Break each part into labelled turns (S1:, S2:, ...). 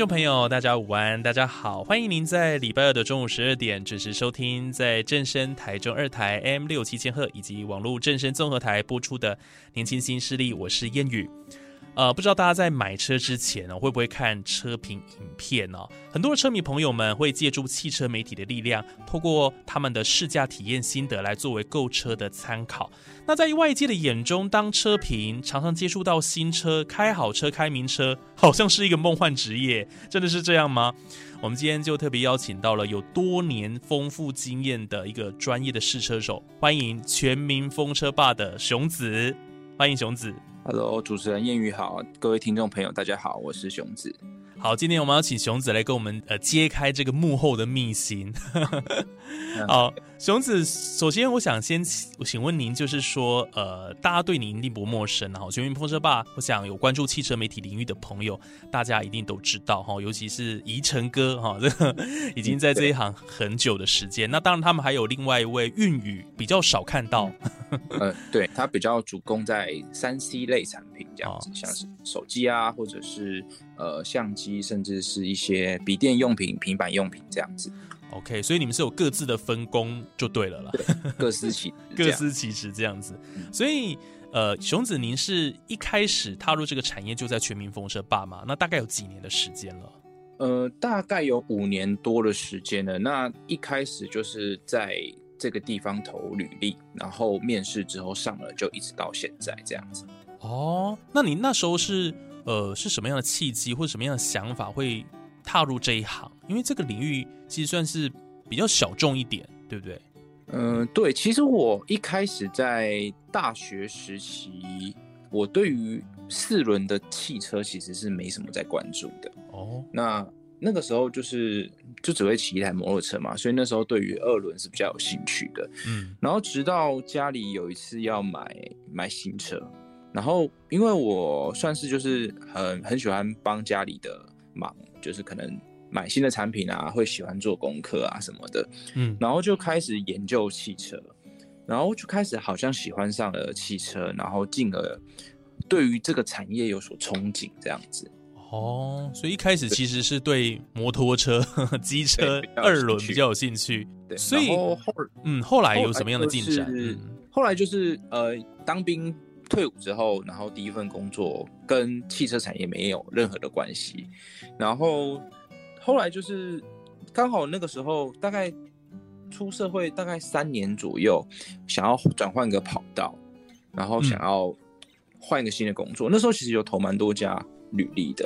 S1: 众朋友，大家午安，大家好，欢迎您在礼拜二的中午十二点准时收听，在正声台中二台 M 六七千赫以及网络正声综合台播出的《年轻新势力》，我是谚语。呃，不知道大家在买车之前呢，会不会看车评影片呢？很多的车迷朋友们会借助汽车媒体的力量，透过他们的试驾体验心得来作为购车的参考。那在外界的眼中，当车评常常接触到新车，开好车、开名车，好像是一个梦幻职业，真的是这样吗？我们今天就特别邀请到了有多年丰富经验的一个专业的试车手，欢迎全民风车霸的熊子，欢迎熊子。
S2: Hello，主持人谚语好，各位听众朋友，大家好，我是熊子。
S1: 好，今天我们要请熊子来跟我们呃揭开这个幕后的秘辛。好，熊子，首先我想先请问您，就是说呃，大家对您一定不陌生哈，全民风车霸，我想有关注汽车媒体领域的朋友，大家一定都知道哈，尤其是宜晨哥哈，这个已经在这一行很久的时间。那当然，他们还有另外一位韵语比较少看到，
S2: 呃，对他比较主攻在三 C 类产品这样子，像是手机啊，或者是呃相机。甚至是一些笔电用品、平板用品这样子。
S1: OK，所以你们是有各自的分工就对了啦，
S2: 各司其
S1: 各司其职这样子。所以，呃，熊子，您是一开始踏入这个产业就在全民风车爸妈？那大概有几年的时间了？
S2: 呃，大概有五年多的时间了。那一开始就是在这个地方投履历，然后面试之后上了，就一直到现在这样子。
S1: 哦，那你那时候是？呃，是什么样的契机或者什么样的想法会踏入这一行？因为这个领域其实算是比较小众一点，对不对？
S2: 嗯，对。其实我一开始在大学时期，我对于四轮的汽车其实是没什么在关注的。哦，那那个时候就是就只会骑一台摩托车嘛，所以那时候对于二轮是比较有兴趣的。嗯，然后直到家里有一次要买买新车。然后，因为我算是就是很很喜欢帮家里的忙，就是可能买新的产品啊，会喜欢做功课啊什么的，嗯，然后就开始研究汽车，然后就开始好像喜欢上了汽车，然后进而对于这个产业有所憧憬这样子。
S1: 哦，所以一开始其实是对摩托车、机车二轮比较有兴趣，
S2: 对，
S1: 所以
S2: 后
S1: 嗯，后来有什么样的进展？
S2: 后来就是呃，当兵。退伍之后，然后第一份工作跟汽车产业没有任何的关系，然后后来就是刚好那个时候大概出社会大概三年左右，想要转换个跑道，然后想要换一个新的工作。那时候其实有投蛮多家履历的，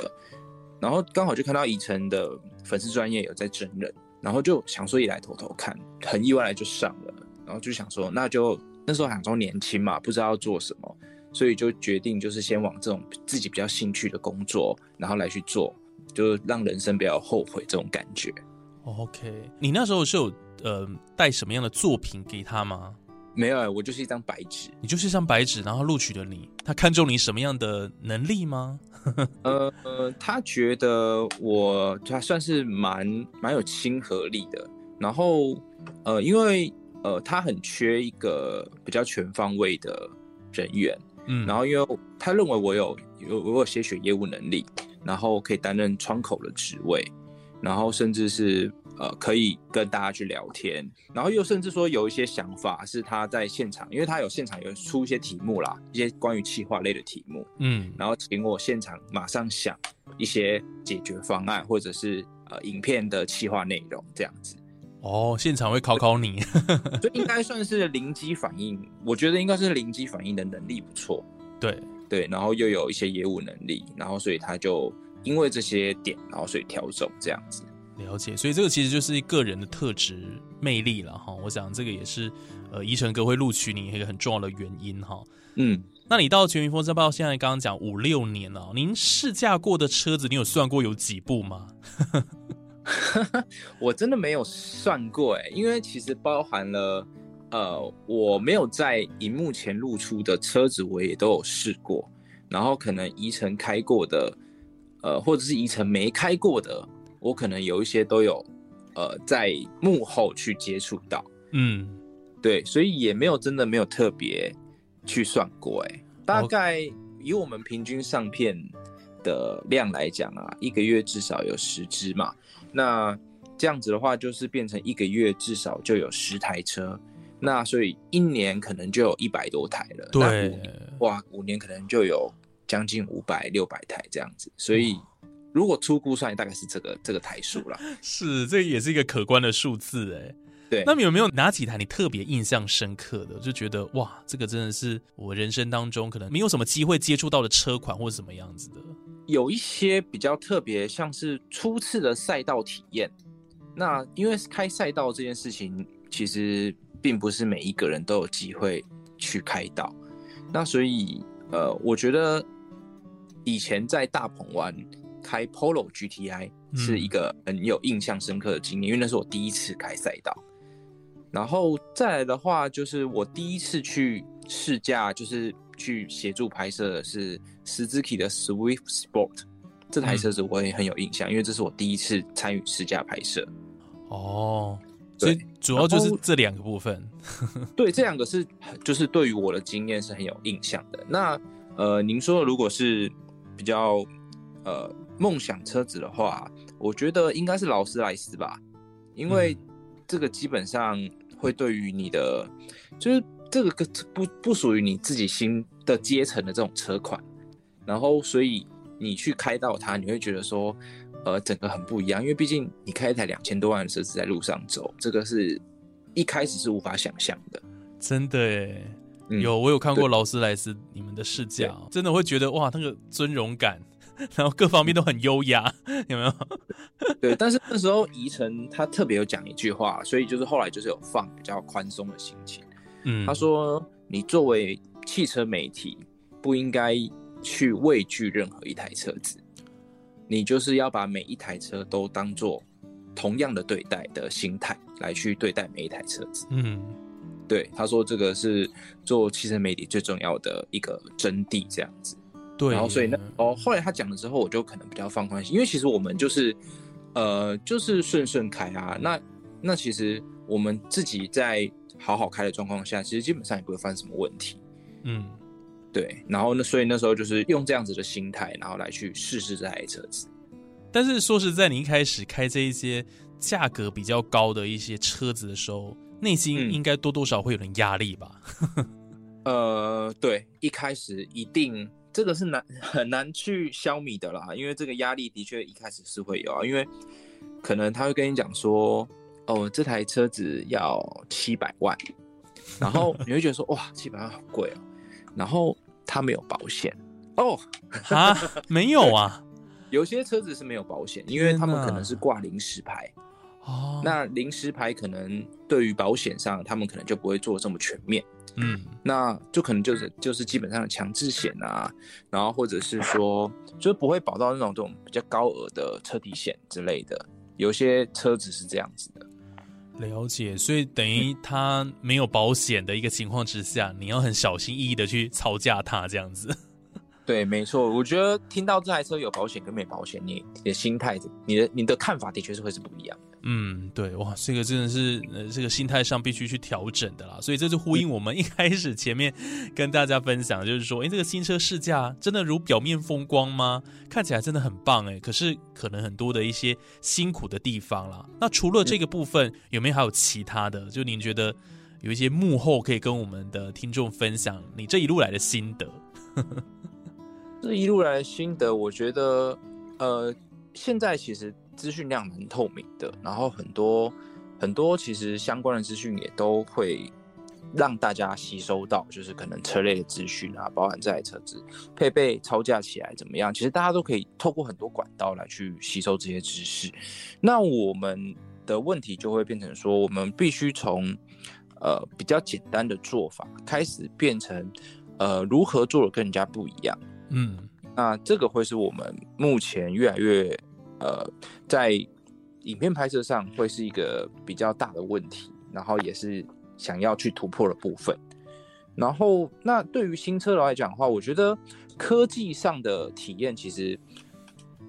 S2: 然后刚好就看到以晨的粉丝专业有在真人，然后就想说也来投投看，很意外就上了，然后就想说那就那时候想说年轻嘛，不知道要做什么。所以就决定就是先往这种自己比较兴趣的工作，然后来去做，就让人生不要后悔这种感觉。
S1: OK，你那时候是有呃带什么样的作品给他吗？
S2: 没有，我就是一张白纸。
S1: 你就是一张白纸，然后录取了你。他看中你什么样的能力吗？
S2: 呃 呃，他觉得我他算是蛮蛮有亲和力的。然后呃，因为呃他很缺一个比较全方位的人员。嗯，然后因为他认为我有有我有些许业务能力，然后可以担任窗口的职位，然后甚至是呃可以跟大家去聊天，然后又甚至说有一些想法是他在现场，因为他有现场有出一些题目啦，一些关于企划类的题目，嗯，然后请我现场马上想一些解决方案，或者是呃影片的企划内容这样子。
S1: 哦，现场会考考你，
S2: 这应该算是灵机反应。我觉得应该是灵机反应的能力不错。
S1: 对
S2: 对，然后又有一些业务能力，然后所以他就因为这些点，然后所以调整这样子。
S1: 了解，所以这个其实就是个人的特质魅力了哈。我想这个也是呃，宜城哥会录取你一个很重要的原因哈。
S2: 嗯，
S1: 那你到全民风车报现在刚刚讲五六年了，您试驾过的车子，你有算过有几部吗？
S2: 我真的没有算过哎，因为其实包含了呃，我没有在荧幕前露出的车子，我也都有试过。然后可能宜城开过的，呃，或者是宜城没开过的。我可能有一些都有，呃，在幕后去接触到，
S1: 嗯，
S2: 对，所以也没有真的没有特别去算过，哎，大概以我们平均上片的量来讲啊，一个月至少有十只嘛，那这样子的话，就是变成一个月至少就有十台车，那所以一年可能就有一百多台了，
S1: 对，
S2: 哇，五年可能就有将近五百六百台这样子，所以。如果粗估算，大概是这个这个台数了。
S1: 是，这也是一个可观的数字哎。
S2: 对，
S1: 那你有没有哪几台你特别印象深刻的？就觉得哇，这个真的是我人生当中可能没有什么机会接触到的车款，或者什么样子的？
S2: 有一些比较特别，像是初次的赛道体验。那因为开赛道这件事情，其实并不是每一个人都有机会去开到。那所以，呃，我觉得以前在大鹏湾。开 Polo GTI 是一个很有印象深刻的经历，因为那是我第一次开赛道。然后再来的话，就是我第一次去试驾，就是去协助拍摄的是 Suzuki 的 Swift Sport 这台车子，我也很有印象，因为这是我第一次参与试驾拍摄。
S1: 哦，所以主要就是这两个部分。
S2: 对，这两个是就是对于我的经验是很有印象的。那呃，您说如果是比较呃。梦想车子的话，我觉得应该是劳斯莱斯吧，因为这个基本上会对于你的，就是这个不不属于你自己新的阶层的这种车款，然后所以你去开到它，你会觉得说，呃，整个很不一样，因为毕竟你开一台两千多万的车子在路上走，这个是一开始是无法想象的。
S1: 真的诶，有我有看过劳斯莱斯你们的试驾，真的会觉得哇，那个尊荣感。然后各方面都很优雅，有没有？
S2: 对，但是那时候宜城他特别有讲一句话，所以就是后来就是有放比较宽松的心情。嗯，他说：“你作为汽车媒体，不应该去畏惧任何一台车子，你就是要把每一台车都当做同样的对待的心态来去对待每一台车子。”嗯，对，他说这个是做汽车媒体最重要的一个真谛，这样子。
S1: 对，
S2: 然后所以那哦，后来他讲了之后，我就可能比较放宽心，因为其实我们就是，呃，就是顺顺开啊。那那其实我们自己在好好开的状况下，其实基本上也不会发生什么问题。嗯，对。然后那所以那时候就是用这样子的心态，然后来去试试这台车子。
S1: 但是说实在，你一开始开这一些价格比较高的一些车子的时候，内心应该多多少会有点压力吧？
S2: 呃，对，一开始一定。这个是难很难去消弭的啦，因为这个压力的确一开始是会有啊，因为可能他会跟你讲说，哦，这台车子要七百万，然后你会觉得说，哇，七百万好贵哦，然后它没有保险。哦，
S1: 啊，没有啊，
S2: 有些车子是没有保险，因为他们可能是挂临时牌，哦，那临时牌可能对于保险上，他们可能就不会做这么全面。嗯，那就可能就是就是基本上的强制险啊，然后或者是说，就是不会保到那种这种比较高额的车体险之类的，有些车子是这样子的。
S1: 了解，所以等于他没有保险的一个情况之下，你要很小心翼翼的去操驾他这样子。
S2: 对，没错，我觉得听到这台车有保险跟没保险，你你的心态、你的你的看法的确是会是不一样的。
S1: 嗯，对，哇，这个真的是呃，这个心态上必须去调整的啦。所以这就呼应我们一开始前面跟大家分享，就是说，哎，这个新车试驾真的如表面风光吗？看起来真的很棒哎，可是可能很多的一些辛苦的地方啦。那除了这个部分，有没有还有其他的？就您觉得有一些幕后可以跟我们的听众分享你这一路来的心得？
S2: 这一路来的心得，我觉得，呃，现在其实资讯量蛮透明的，然后很多很多其实相关的资讯也都会让大家吸收到，就是可能车类的资讯啊，包含这台车子配备操驾起来怎么样，其实大家都可以透过很多管道来去吸收这些知识。那我们的问题就会变成说，我们必须从呃比较简单的做法开始，变成呃如何做的跟人家不一样。
S1: 嗯，
S2: 那这个会是我们目前越来越呃在影片拍摄上会是一个比较大的问题，然后也是想要去突破的部分。然后，那对于新车来讲的话，我觉得科技上的体验其实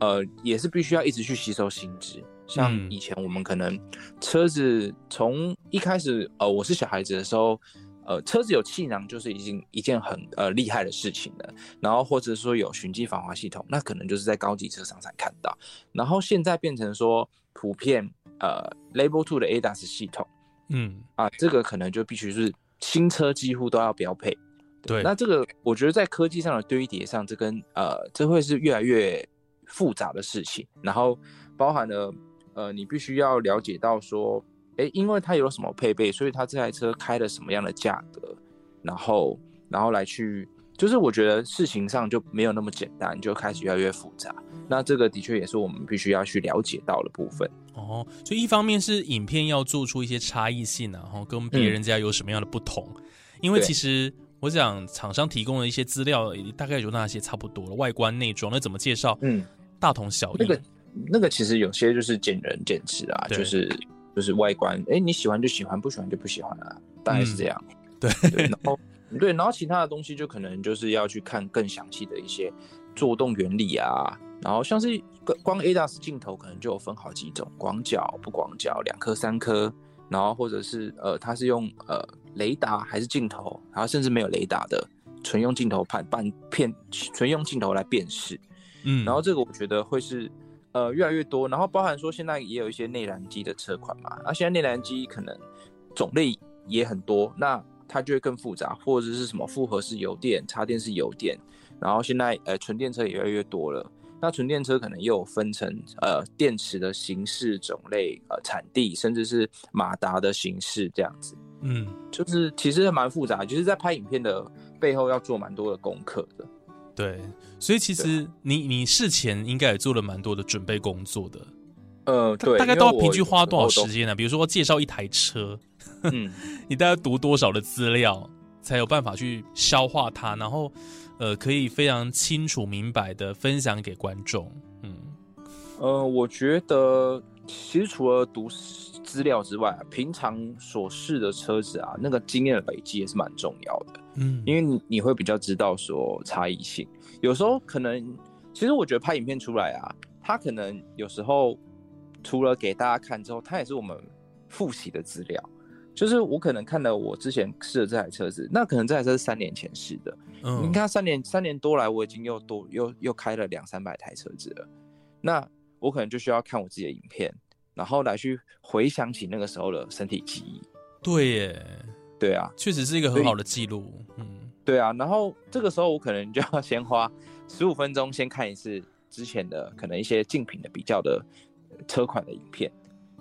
S2: 呃也是必须要一直去吸收新知。像
S1: 嗯
S2: 以前我们可能车子从一开始呃我是小孩子的时候。呃，车子有气囊就是已经一件很呃厉害的事情了。然后或者说有循迹防滑系统，那可能就是在高级车上才看到。然后现在变成说普遍呃 Level Two 的 ADAS 系统
S1: 嗯，
S2: 啊，这个可能就必须是新车几乎都要标配。
S1: 对，
S2: 那这个我觉得在科技上的堆叠上，这跟呃这会是越来越复杂的事情。然后包含了呃你必须要了解到说。哎，因为它有什么配备，所以它这台车开了什么样的价格，然后，然后来去，就是我觉得事情上就没有那么简单，就开始越来越复杂。那这个的确也是我们必须要去了解到的部分。
S1: 哦，所以一方面是影片要做出一些差异性啊，然后跟别人家有什么样的不同，因为其实我想厂商提供的一些资料大概有那些差不多了，外观内装那怎么介绍，
S2: 嗯，
S1: 大同小异。
S2: 那个那个其实有些就是见仁见智啊，就是就是外观，哎，你喜欢就喜欢，不喜欢就不喜欢啊，大概是这样。
S1: 对
S2: 对，然后 对，然后其他的东西就可能就是要去看更详细的一些作动原理啊，然后像是光 ADAS 镜头可能就有分好几种，广角、不广角、两颗、三颗，然后或者是呃，它是用呃雷达还是镜头，然后甚至没有雷达的，纯用镜头判半片，纯用镜头来辨识。
S1: 嗯，
S2: 然后这个我觉得会是呃越来越多，然后包含说现在也有一些内燃机的车款嘛，那现在内燃机可能种类也很多，那它就会更复杂，或者是什么复合式油电、插电式油电，然后现在呃纯电车也越来越多了。那纯电车可能又有分成呃电池的形式、种类、呃产地，甚至是马达的形式这样子，
S1: 嗯，
S2: 就是其实蛮复杂，就是在拍影片的背后要做蛮多的功课的。
S1: 对，所以其实你你事前应该也做了蛮多的准备工作的，
S2: 呃，对，
S1: 大概都要平均花多少
S2: 有时
S1: 间呢？比如说介绍一台车，
S2: 嗯。
S1: 你大概读多少的资料，才有办法去消化它，然后呃，可以非常清楚明白的分享给观众。嗯，
S2: 呃，我觉得其实除了读资料之外啊，平常所试的车子啊，那个经验的累积也是蛮重要的，
S1: 嗯，
S2: 因为你你会比较知道说差异性。有时候可能，其实我觉得拍影片出来啊，它可能有时候除了给大家看之后，它也是我们复习的资料。就是我可能看了我之前试的这台车子，那可能这台车是三年前试的，
S1: 嗯。
S2: 你看三年三年多来，我已经又多又又开了两三百台车子了，那我可能就需要看我自己的影片，然后来去回想起那个时候的身体记忆。
S1: 对耶，
S2: 对啊，
S1: 确实是一个很好的记录。嗯，
S2: 对啊，然后这个时候我可能就要先花十五分钟先看一次之前的可能一些竞品的比较的呃车款的影片，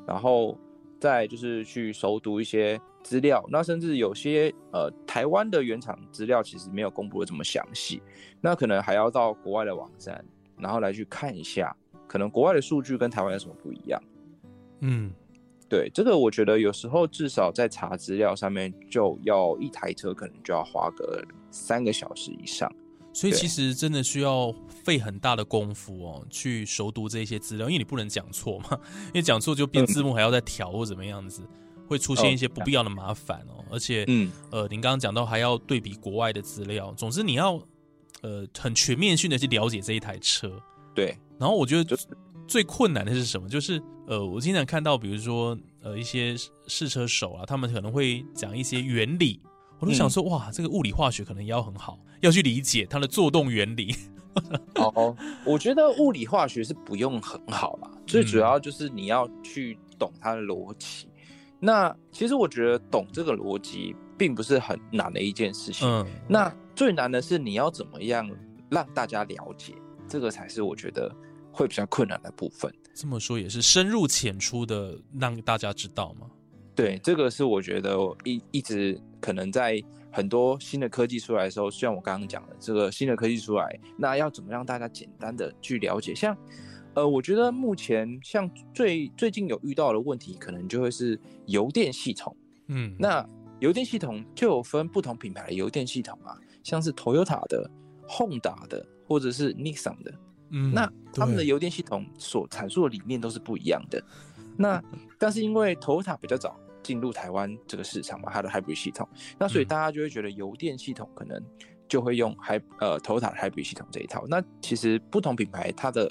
S2: 然后再就是去熟读一些资料，那甚至有些呃台湾的原厂资料其实没有公布的这么详细，那可能还要到国外的网站，然后来去看一下，可能国外的数据跟台湾有什么不一样。
S1: 嗯，
S2: 对，这个我觉得有时候至少在查资料上面就要一台车可能就要花个三个小时以上。
S1: 所以其实真的需要费很大的功夫哦，去熟读这些资料，因为你不能讲错嘛，因为讲错就变
S2: 嗯
S1: 字幕还要再调或怎么样子，会出现一些不必要的麻烦哦。而且，
S2: 嗯，
S1: 呃，您刚刚讲到还要对比国外的资料，总之你要呃很全面性的去了解这一台车。
S2: 对，
S1: 然后我觉得
S2: 就是
S1: 最困难的是什么？就是呃，我经常看到，比如说呃一些试车手啊，他们可能会讲一些原理，我都想说，哇，这个物理化学可能也要很好，要去理解它的作动原理。
S2: 哦，我觉得物理化学是不用很好啦，最主要就是你要去懂它的逻辑。那其实我觉得懂这个逻辑并不是很难的一件事情。
S1: 嗯，
S2: 那最难的是你要怎么样让大家了解，这个才是我觉得会比较困难的部分。
S1: 这么说也是深入浅出的让大家知道吗。
S2: 对，这个是我觉得我一一直可能在很多新的科技出来的时候，像我刚刚讲的，这个新的科技出来，那要怎么让大家简单的去了解？像，呃，我觉得目前像最最近有遇到的问题，可能就会是邮电系统。
S1: 嗯，
S2: 那邮电系统就有分不同品牌的邮电系统啊，像是 Toyota 的、Honda 的，或者是 Nissan 的。
S1: 嗯，
S2: 那他们的
S1: 对
S2: 邮电系统所阐述的理念都是不一样的。那但是因为 Toyota 比较早进入台湾这个市场嘛，它的 Hybrid 系统，那所以
S1: 嗯
S2: 大家就会觉得邮电系统可能就会用 Hy 呃 Toyota 的 Hybrid 系统这一套。那其实不同品牌它的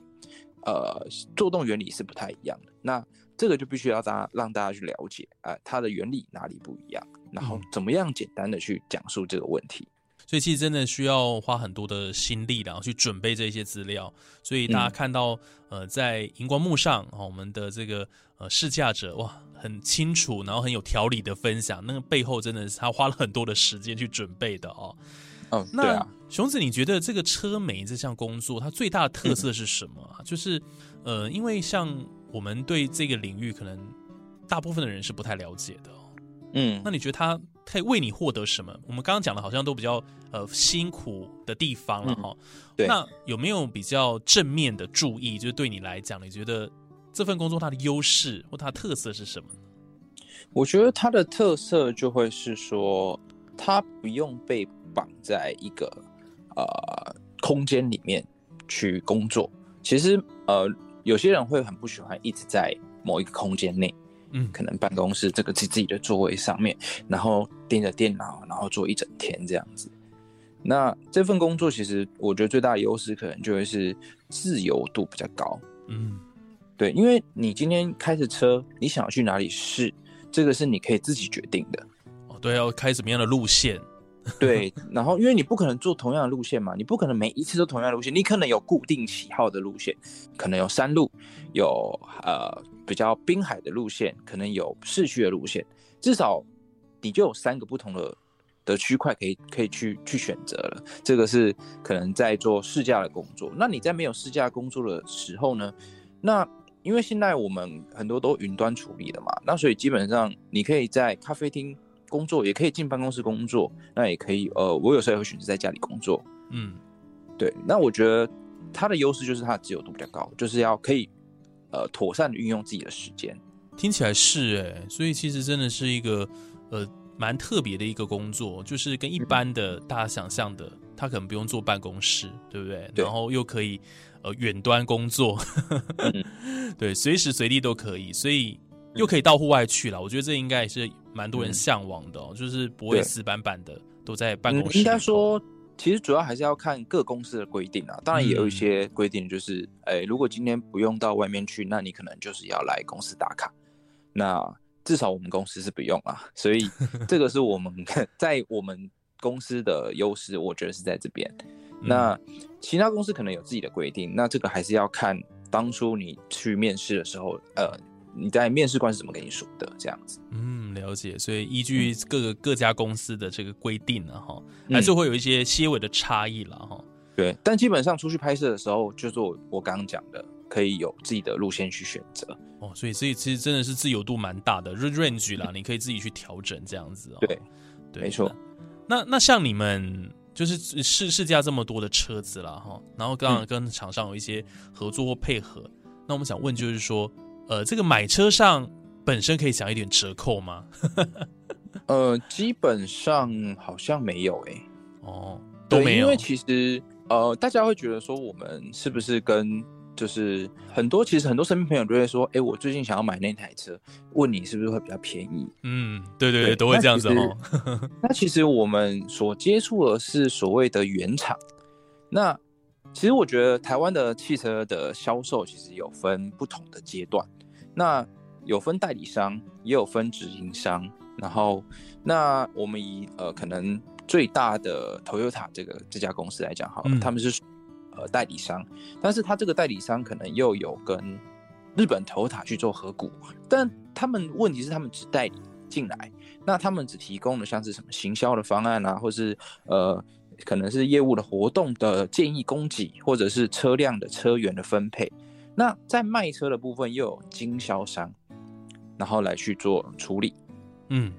S2: 呃作动原理是不太一样的。那这个就必须要大家让大家去了解啊、呃它的原理哪里不一样，然后
S1: 嗯
S2: 怎么样简单的去讲述这个问题。
S1: 所以其实真的需要花很多的心力，然后去准备这些资料。所以大家
S2: 嗯
S1: 看到，呃，在荧光幕上，哦，我们的这个呃试驾者，哇，很清楚，然后很有条理的分享，那个背后真的是他花了很多的时间去准备的哦。
S2: 嗯，对
S1: 那
S2: 啊，
S1: 熊子，你觉得这个车媒这项工作，它最大的特色是什么啊？就是呃，因为像我们对这个领域，可能大部分的人是不太了解的哦。
S2: 嗯
S1: 那你觉得他可以为你获得什么？我们刚刚讲的好像都比较呃辛苦的地方了
S2: 嗯
S1: 哈、
S2: 对
S1: 那有没有比较正面的注意？就是对你来讲，你觉得这份工作它的优势或它的特色是什么呢？
S2: 我觉得它的特色就会是说，它不用被绑在一个呃空间里面去工作。其实呃，有些人会很不喜欢一直在某一个空间内，
S1: 嗯
S2: 可能办公室这个自自己的座位上面，然后盯着电脑，然后坐一整天这样子。那这份工作其实我觉得最大的优势可能就会是自由度比较高。
S1: 嗯
S2: 对，因为你今天开着车，你想要去哪里试，这个是你可以自己决定的。
S1: 哦，对，要开什么样的路线？
S2: 对，然后因为你不可能做同样的路线嘛，你不可能每一次都同样的路线，你可能有固定喜好的路线，可能有山路，有呃比较滨海的路线，可能有市区的路线，至少你就有三个不同的的区块可以可以去去选择了。这个是可能在做试驾的工作。那你在没有试驾工作的时候呢？那因为现在我们很多都云端处理的嘛，那所以基本上你可以在咖啡厅工作，也可以进办公室工作，那也可以呃，我有时候也会选择在家里工作。
S1: 嗯
S2: 对，那我觉得它的优势就是它的自由度比较高，就是要可以呃妥善的运用自己的时间。
S1: 听起来是哎，所以其实真的是一个呃蛮特别的一个工作，就是跟一般的大家想象的，他可能不用坐办公室，对不对？
S2: 对
S1: 然后又可以呃远端工作，
S2: 嗯
S1: 对，随时随地都可以，所以又可以到户外去了。我觉得这应该也是蛮多人
S2: 嗯
S1: 向往的哦，就是不会死板板的都在办公
S2: 室，应该。说，其实主要还是要看各公司的规定啊。当然也有一些规定，就是，哎、如果今天不用到外面去，那你可能就是要来公司打卡。那至少我们公司是不用啊，所以这个是我们 在我们公司的优势，我觉得是在这边。
S1: 嗯
S2: 那其他公司可能有自己的规定，那这个还是要看当初你去面试的时候，呃，你在面试官是怎么跟你说的，这样子。
S1: 嗯，了解。所以依据各个各家公司的这个规定呢，哈，
S2: 嗯
S1: 还是会有一些些微的差异了哈。
S2: 对，但基本上出去拍摄的时候，就是我我刚刚讲的，可以有自己的路线去选择。
S1: 哦，所以所以其实真的是自由度蛮大的 range 啦，你可以自己去调整这样子哦。
S2: 对，
S1: 对，
S2: 没错。
S1: 那那那像你们就是试试驾这么多的车子啦，哈，然后刚
S2: 嗯
S1: 刚跟厂商有一些合作或配合，那我们想问就是说，呃，这个买车上本身可以享一点折扣吗？
S2: 呃，基本上好像没有诶、
S1: 哦，都
S2: 对，
S1: 没有
S2: 因为。其实呃，大家会觉得说我们是不是跟就是很多其实很多身边朋友都会说，哎、我最近想要买那台车，问你是不是会比较便宜？
S1: 嗯，对对对，
S2: 对
S1: 都会这样子哦。
S2: 那其实我们所接触的是所谓的原厂。那其实我觉得台湾的汽车的销售其实有分不同的阶段，那有分代理商，也有分直营商。然后，那我们以呃可能最大的 Toyota 这个这家公司来讲好了，
S1: 嗯
S2: 他们是呃代理商，但是他这个代理商可能又有跟日本 Toyota 去做合股，但他们问题是他们只代理进来，那他们只提供的像是什么行销的方案啊，或是呃可能是业务的活动的建议供给，或者是车辆的车源的分配。那在卖车的部分又有经销商，然后来去做处理。
S1: 嗯，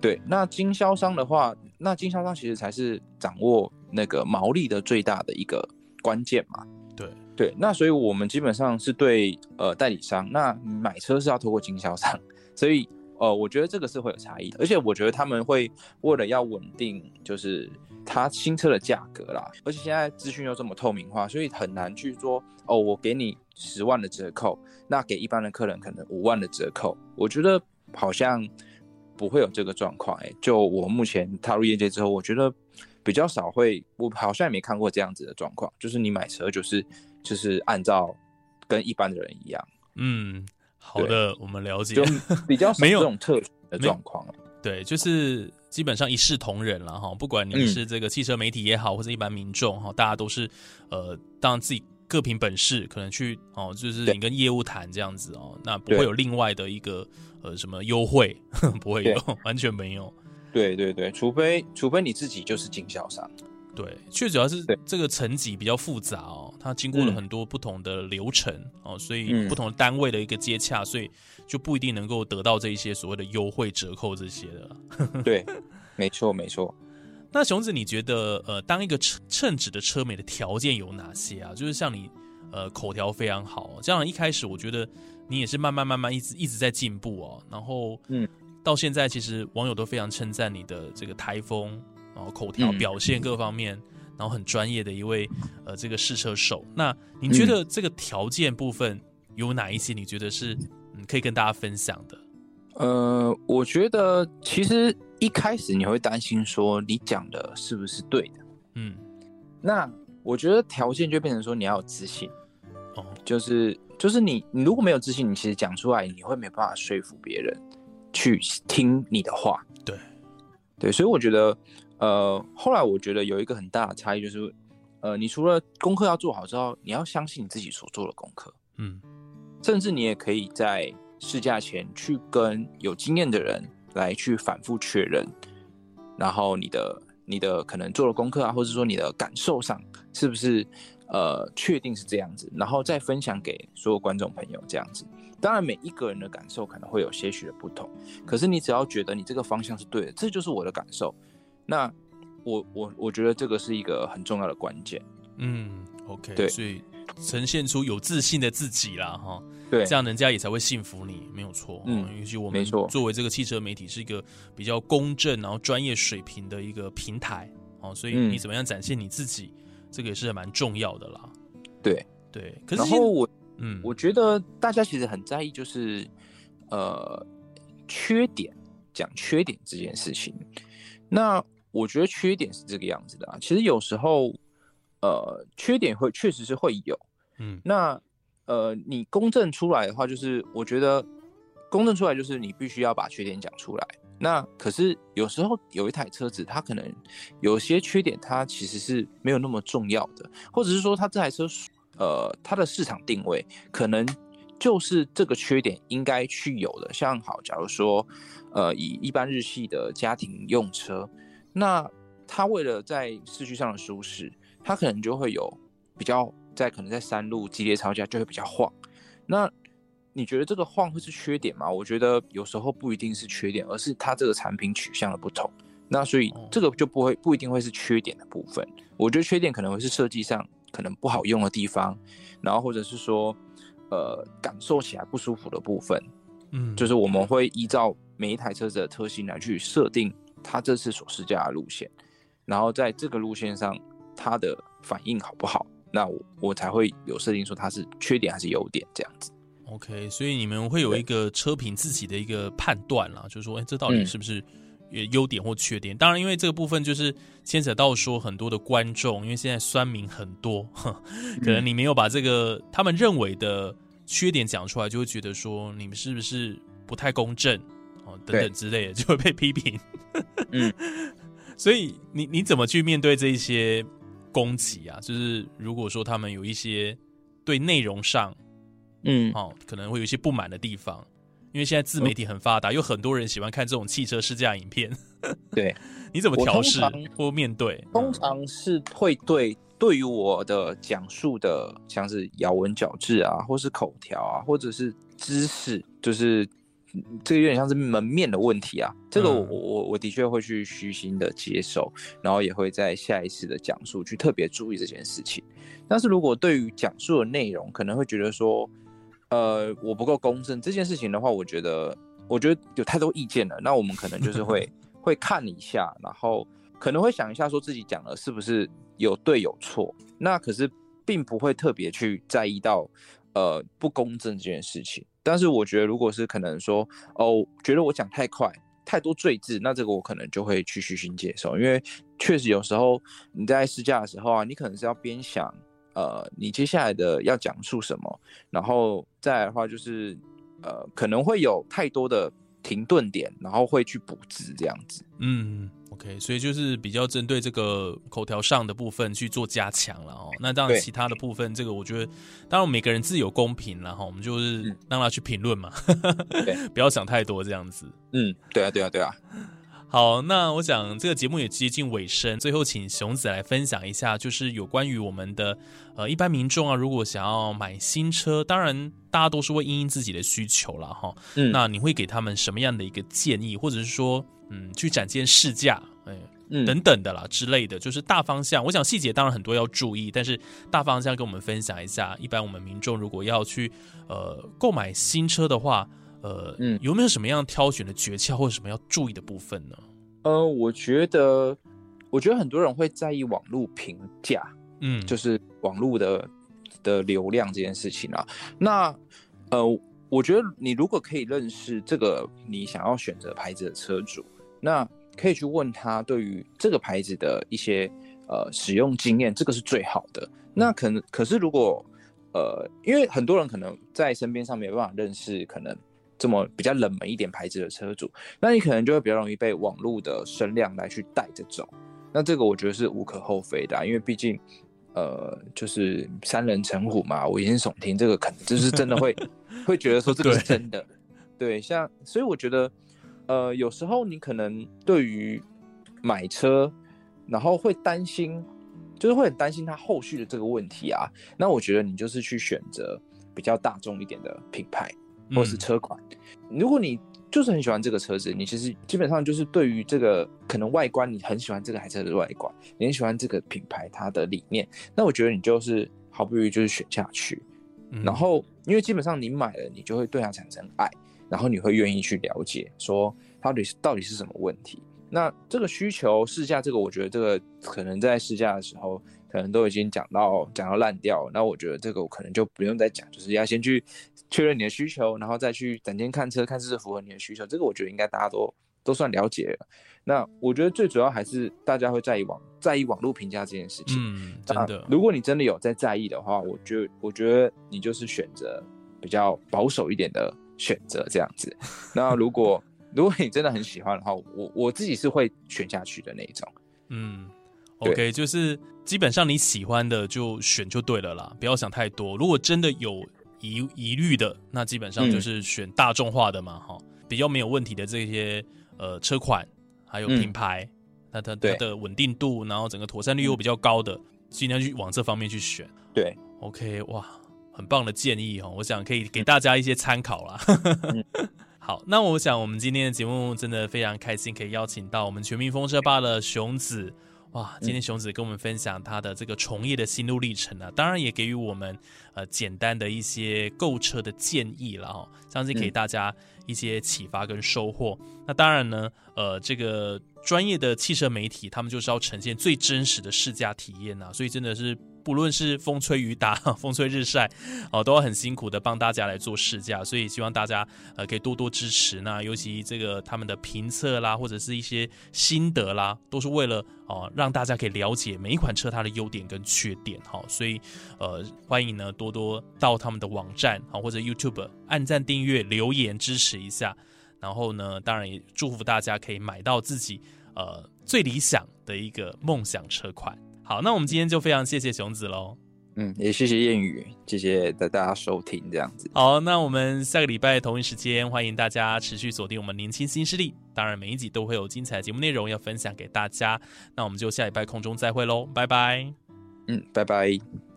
S2: 对，那经销商的话，那经销商其实才是掌握那个毛利的最大的一个关键嘛。
S1: 对
S2: 对，那所以我们基本上是对呃代理商，那买车是要透过经销商，所以呃，我觉得这个是会有差异的，而且我觉得他们会为了要稳定，就是它新车的价格啦，而且现在资讯又这么透明化，所以很难去说哦，我给你十万的折扣，那给一般的客人可能五万的折扣，我觉得好像不会有这个状况。哎，就我目前踏入业界之后，我觉得比较少会，我好像也没看过这样子的状况，就是你买车就是就是按照跟一般的人一样，
S1: 嗯，好的，我们了解
S2: 就，比较少
S1: 没有
S2: 这种特殊的状况。
S1: 对，就是基本上一视同仁了哈，不管你
S2: 嗯
S1: 是这个汽车媒体也好，或者一般民众哈，大家都是呃，当然自己各凭本事，可能去哦，就是你跟业务谈这样子哦，那不会有另外的一个呃什么优惠，不会有，完全没有。
S2: 对对对，除非除非你自己就是经销商。
S1: 对，确主要是
S2: 对
S1: 这个层级比较复杂哦，它经过了
S2: 嗯
S1: 很多不同的流程、哦，所以
S2: 嗯
S1: 不同的单位的一个接洽，所以就不一定能够得到这一些所谓的优惠折扣这些的。
S2: 对，没错没错。
S1: 那熊子，你觉得呃，当一个称称职的车美的条件有哪些啊？就是像你呃口条非常好，这样一开始我觉得你也是慢慢慢慢一直一直在进步哦，然后
S2: 嗯，
S1: 到现在其实网友都非常称赞你的这个台风，然后口条
S2: 嗯
S1: 表现各方面，然后很专业的一位呃这个试车手。那您觉得这个条件部分有哪一些？你觉得是嗯可以跟大家分享的？
S2: 呃，我觉得其实一开始你会担心说你讲的是不是对的，
S1: 嗯，
S2: 那我觉得条件就变成说你要有自信，
S1: 哦，
S2: 就是就是你你如果没有自信，你其实讲出来你会没办法说服别人去听你的话。
S1: 对
S2: 对，所以我觉得呃后来我觉得有一个很大的差异就是，呃，你除了功课要做好之后，你要相信你自己所做的功课。
S1: 嗯
S2: 甚至你也可以在试驾前去跟有经验的人来去反复确认，然后你的你的可能做了功课啊，或者说你的感受上是不是呃确定是这样子，然后再分享给所有观众朋友这样子。当然，每一个人的感受可能会有些许的不同，可是你只要觉得你这个方向是对的，这就是我的感受。那我我我觉得这个是一个很重要的关键。
S1: 嗯，OK，
S2: 对
S1: 所以呈现出有自信的自己啦，哈。
S2: 对，
S1: 这样人家也才会信服你，没有错。
S2: 嗯
S1: 嗯，尤其我们作为这个汽车媒体是一个比较公正然后专业水平的一个平台哦，所以
S2: 嗯
S1: 你怎么样展现你自己，这个也是蛮重要的啦。
S2: 对，
S1: 对，可是现
S2: 然后我
S1: 嗯，
S2: 我觉得大家其实很在意，就是呃缺点，讲缺点这件事情。那我觉得缺点是这个样子的啊，其实有时候呃缺点会确实是会有。
S1: 嗯
S2: 那呃你公正出来的话，就是我觉得公正出来就是你必须要把缺点讲出来。那可是有时候有一台车子，它可能有些缺点，它其实是没有那么重要的，或者是说它这台车呃它的市场定位可能就是这个缺点应该去有的。像好，假如说呃以一般日系的家庭用车，那它为了在市区上的舒适，它可能就会有比较在可能在山路激烈超价就会比较晃。那你觉得这个晃会是缺点吗？我觉得有时候不一定是缺点，而是它这个产品取向的不同。那所以
S1: 哦
S2: 这个就不会不一定会是缺点的部分。我觉得缺点可能会是设计上可能不好用的地方，然后或者是说呃感受起来不舒服的部分。
S1: 嗯，
S2: 就是我们会依照每一台车子的特性来去设定它这次所试驾的路线，然后在这个路线上他的反应好不好，那我我才会有设定说它是缺点还是优点这样子。
S1: OK，所以你们会有一个车评自己的一个判断啦，就是说，哎，这到底
S2: 嗯
S1: 是不是呃优点或缺点？当然，因为这个部分就是牵扯到说很多的观众，因为现在酸民很多，呵可能你没有把这个他们认为的缺点讲出来，就会觉得说你们是不是不太公正哦，等等之类的，就会被批评。
S2: 嗯，
S1: 所以你你怎么去面对这一些攻击啊？就是如果说他们有一些对内容上
S2: 嗯，
S1: 哦，可能会有一些不满的地方，因为现在自媒体很发达，有很多人喜欢看这种汽车试驾影片。
S2: 对，
S1: 你怎么
S2: 我
S1: 调试或面对？
S2: 通
S1: 嗯
S2: 常是会对对于我的讲述的，像是咬文嚼字啊，或是口条啊，或者是知识，就是这个有点像是门面的问题啊。这个我
S1: 嗯
S2: 我我的确会去虚心的接受，然后也会在下一次的讲述去特别注意这件事情。但是如果对于讲述的内容可能会觉得说，呃，我不够公正这件事情的话，我觉得我觉得有太多意见了。那我们可能就是会 会看一下，然后可能会想一下，说自己讲的是不是有对有错。那可是并不会特别去在意到呃不公正这件事情。但是我觉得，如果是可能说哦，觉得我讲太快。太多赘字，那这个我可能就会去虚心接受，因为确实有时候你在试驾的时候啊，你可能是要边想，呃，你接下来的要讲述什么，然后再来的话就是，呃，可能会有太多的停顿点，然后会去补字这样子。
S1: 嗯，OK，所以就是比较针对这个口条上的部分去做加强了哦。那当然，其他的部分，这个我觉得，当然每个人自有公平了哈我们就是
S2: 嗯
S1: 让他去评论嘛，
S2: 对
S1: 不要想太多这样子。
S2: 嗯，对啊，对啊，对啊。
S1: 好，那我想这个节目也接近尾声，最后请熊子来分享一下，就是有关于我们的呃一般民众啊，如果想要买新车，当然大家都是会因应自己的需求了哈。
S2: 嗯
S1: 那你会给他们什么样的一个建议，或者是说，嗯，去展现试驾，哎，
S2: 嗯
S1: 等等的啦之类的，就是大方向。我想细节当然很多要注意，但是大方向跟我们分享一下。一般我们民众如果要去呃购买新车的话，呃，
S2: 嗯
S1: 有没有什么样挑选的诀窍或者什么要注意的部分呢？
S2: 呃，我觉得，我觉得很多人会在意网络评价，
S1: 嗯，
S2: 就是网络的的流量这件事情啊。那呃，我觉得你如果可以认识这个你想要选择牌子的车主，那可以去问他对于这个牌子的一些呃使用经验，这个是最好的。那可能可是如果呃，因为很多人可能在身边上没办法认识可能这么比较冷门一点牌子的车主，那你可能就会比较容易被网络的声量来去带着走。那这个我觉得是无可厚非的啊、因为毕竟，呃，就是三人成虎嘛，危言耸听，这个可能就是真的会 会觉得说这个是真的。对，像所以我觉得，呃，有时候你可能对于买车，然后会担心，就是会很担心它后续的这个问题啊。那我觉得你就是去选择比较大众一点的品牌或是
S1: 嗯
S2: 车款。如果你就是很喜欢这个车子，你其实基本上就是对于这个可能外观，你很喜欢这个台车的外观，你很喜欢这个品牌它的理念，那我觉得你就是毫不犹豫就是选下去。
S1: 嗯
S2: 然后，因为基本上你买了，你就会对它产生爱，然后你会愿意去了解说它到底是到底是什么问题。那这个需求试驾，这个我觉得这个可能在试驾的时候，可能都已经讲到讲到烂掉了。那我觉得这个我可能就不用再讲，就是要先去确认你的需求，然后再去整天看车，看是不是符合你的需求。这个我觉得应该大家都都算了解了。那我觉得最主要还是大家会在意网在意网络评价这件事情。
S1: 嗯，真的，
S2: 如果你真的有在在意的话，我觉得我觉得你就是选择比较保守一点的选择这样子。那如果如果你真的很喜欢的话，我我自己是会选下去的那一种。
S1: 嗯，OK，就是基本上你喜欢的就选就对了啦，不要想太多。如果真的有疑疑虑的，那基本上
S2: 嗯
S1: 就是选大众化的嘛，哈、比较没有问题的这些呃车款，还有
S2: 嗯
S1: 品牌，那它它
S2: 对
S1: 的稳定度，然后整个妥善率又比较高的，尽量去往这方面去选。
S2: 对
S1: ，OK，哇，很棒的建议哦，我想可以给大家一些参考啦。好，那我想我们今天的节目真的非常开心，可以邀请到我们全民风车吧的熊子。哇，今天熊子跟我们分享他的这个从业的心路历程啊，当然也给予我们呃简单的一些购车的建议了哦，相信给大家一些启发跟收获。那当然呢，呃，这个专业的汽车媒体，他们就是要呈现最真实的试驾体验呐、所以真的是不论是风吹雨打、风吹日晒，哦、都要很辛苦的帮大家来做试驾。所以希望大家呃可以多多支持。那尤其这个他们的评测啦，或者是一些心得啦，都是为了哦、让大家可以了解每一款车它的优点跟缺点。好、所以呃欢迎呢多多到他们的网站好、或者 YouTube 按赞、订阅、留言支持一下。然后呢，当然也祝福大家可以买到自己呃最理想的一个梦想车款。好，那我们今天就非常谢谢熊子喽。
S2: 嗯，也谢谢谚语，谢谢大家收听这样子。
S1: 好，那我们下个礼拜同一时间，欢迎大家持续锁定我们年轻新势力。当然，每一集都会有精彩节目内容要分享给大家。那我们就下礼拜空中再会喽，拜拜。
S2: 嗯，拜拜。